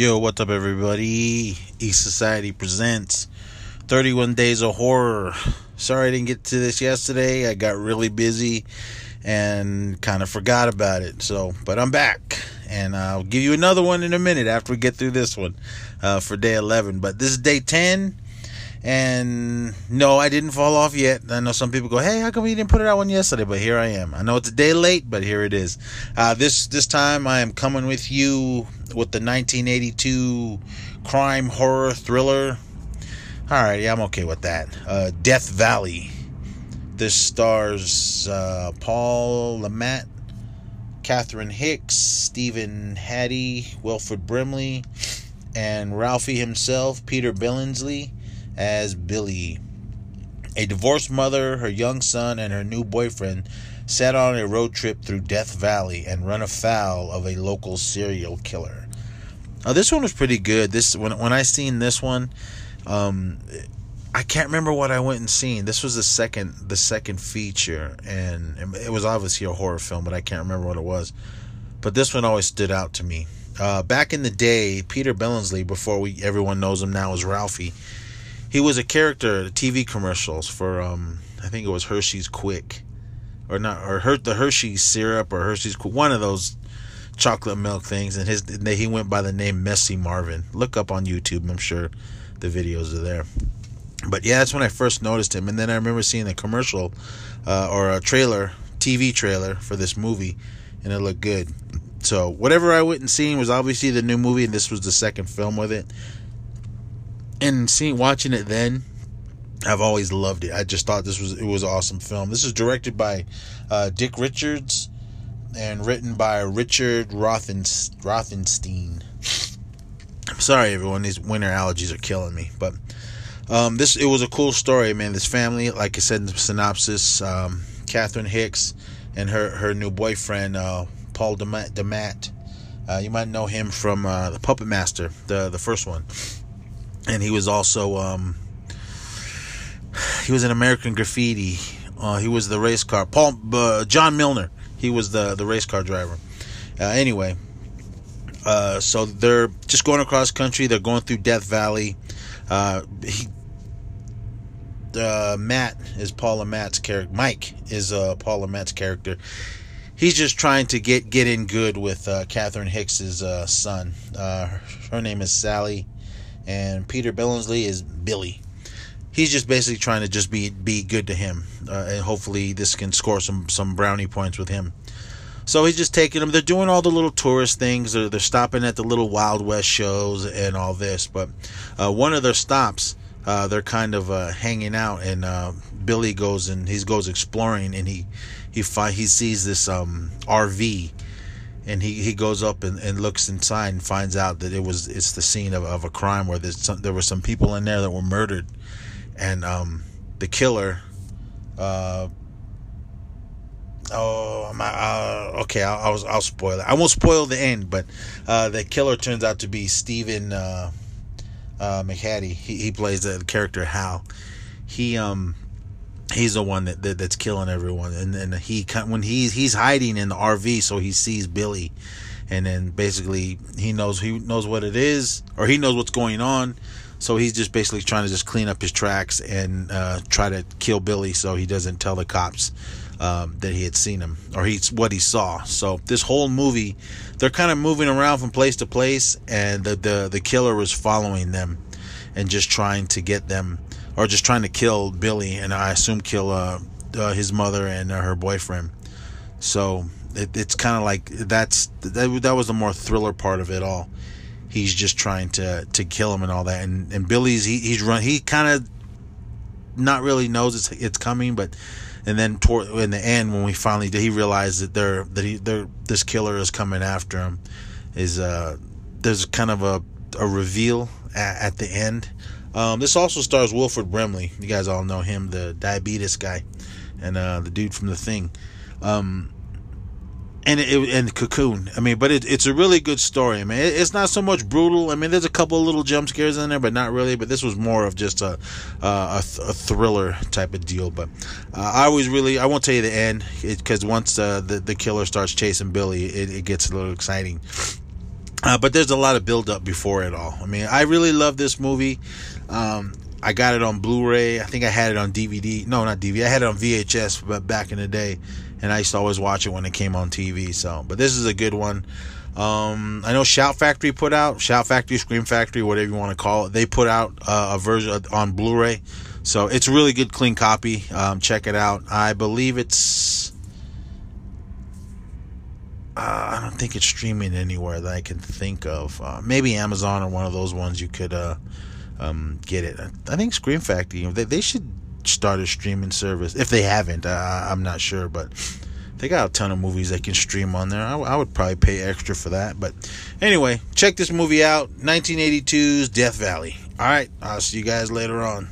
Yo, what's up, everybody? East Society presents 31 Days of Horror. Sorry I didn't get to this yesterday. I got really busy and kind of forgot about it. So, but I'm back, and I'll give you another one in a minute after we get through this one uh, for day 11. But this is day 10, and no, I didn't fall off yet. I know some people go, "Hey, how come you didn't put it out one yesterday?" But here I am. I know it's a day late, but here it is. Uh, this this time I am coming with you with the 1982 crime horror thriller. All right, yeah, I'm okay with that. Uh, Death Valley. This stars uh, Paul Le Mat, Catherine Hicks, Stephen Hattie, Wilford Brimley, and Ralphie himself, Peter Billingsley, as Billy. A divorced mother, her young son, and her new boyfriend set on a road trip through Death Valley and run afoul of a local serial killer. Now, this one was pretty good. This when when I seen this one, um, I can't remember what I went and seen. This was the second the second feature, and it was obviously a horror film, but I can't remember what it was. But this one always stood out to me. Uh, back in the day, Peter Billingsley, before we everyone knows him now as Ralphie, he was a character in TV commercials for um, I think it was Hershey's Quick, or not, or Her- the Hershey's syrup or Hershey's one of those chocolate milk things, and his he went by the name Messy Marvin. Look up on YouTube. I'm sure the videos are there. But yeah, that's when I first noticed him, and then I remember seeing a commercial uh, or a trailer, TV trailer for this movie, and it looked good. So whatever I went and seen was obviously the new movie, and this was the second film with it. And seeing watching it then, I've always loved it. I just thought this was it was an awesome film. This is directed by uh, Dick Richards and written by Richard Rothen, Rothenstein. I'm sorry, everyone. These winter allergies are killing me, but um, this it was a cool story, man. This family, like I said in the synopsis, um, Catherine Hicks and her her new boyfriend uh, Paul Demat. Demat. Uh, you might know him from uh, the Puppet Master, the the first one, and he was also um, he was an American Graffiti. Uh, he was the race car Paul uh, John Milner he was the the race car driver. Uh, anyway, uh, so they're just going across country. They're going through Death Valley. Uh, he, uh, Matt is Paul Le Mat's character. Mike is uh, Paul Le Mat's character. He's just trying to get get in good with uh, Catherine Hicks's uh, son. Uh, her name is Sally, and Peter Billingsley is Billy he's just basically trying to just be be good to him, uh, and hopefully this can score some some brownie points with him. So he's just taking them. They're doing all the little tourist things. They're, they're stopping at the little Wild West shows and all this. But uh, one of their stops, uh, they're kind of uh, hanging out, and uh, Billy goes and he goes exploring, and he he fi- he sees this um, RV, and he, he goes up and, and looks inside and finds out that it was it's the scene of, of a crime where there's some, there were some people in there that were murdered and um, the killer. Uh, oh, my, uh, okay. I'll, I'll, I'll spoil it. I won't spoil the end, but uh, the killer turns out to be Stephen uh, uh, McHattie. He, he plays the character Hal. He um he's the one that, that that's killing everyone, and then he when he's he's hiding in the RV, so he sees Billy, and then basically he knows he knows what it is, or he knows what's going on. So he's just basically trying to just clean up his tracks and uh, try to kill Billy so he doesn't tell the cops um, that he had seen him or he's what he saw. So this whole movie, they're kind of moving around from place to place, and the the, the killer was following them and just trying to get them or just trying to kill Billy and I assume kill uh, uh, his mother and uh, her boyfriend. So it, it's kind of like that's that, that was the more thriller part of it all he's just trying to to kill him and all that. And and Billy's he, he's run he kind of not really knows it's it's coming, but and then toward in the end when we finally he realized that they're that he they're this killer is coming after him is uh there's kind of a a reveal at, at the end. Um, this also stars Wilford Brimley. You guys all know him, the diabetes guy, and uh, the dude from The Thing. Um, and it, and Cocoon. I mean, but it, it's a really good story. I mean, it, it's not so much brutal. I mean, there's a couple little jump scares in there, but not really. But this was more of just a a, a thriller type of deal. But uh, I always really I won't tell you the end because once uh, the the killer starts chasing Billy, it, it gets a little exciting. Uh, but there's a lot of build up before it all. I mean, I really love this movie. Um, I got it on Blu-ray. I think I had it on DVD. No, not DVD. I had it on VHS, but back in the day, and I used to always watch it when it came on TV. So, but this is a good one. Um, I know Shout Factory put out Shout Factory, Scream Factory, whatever you want to call it. They put out uh, a version on Blu-ray, so it's a really good, clean copy. Um, check it out. I believe it's. Uh, I don't think it's streaming anywhere that I can think of. Uh, maybe Amazon or one of those ones you could uh, um, get it. I think Scream Factory. They, they should start a streaming service if they haven't. I'm not sure, but they got a ton of movies they can stream on there. I, I, would probably pay extra for that. But anyway, check this movie out 1982's Death Valley. All right, I'll see you guys later on.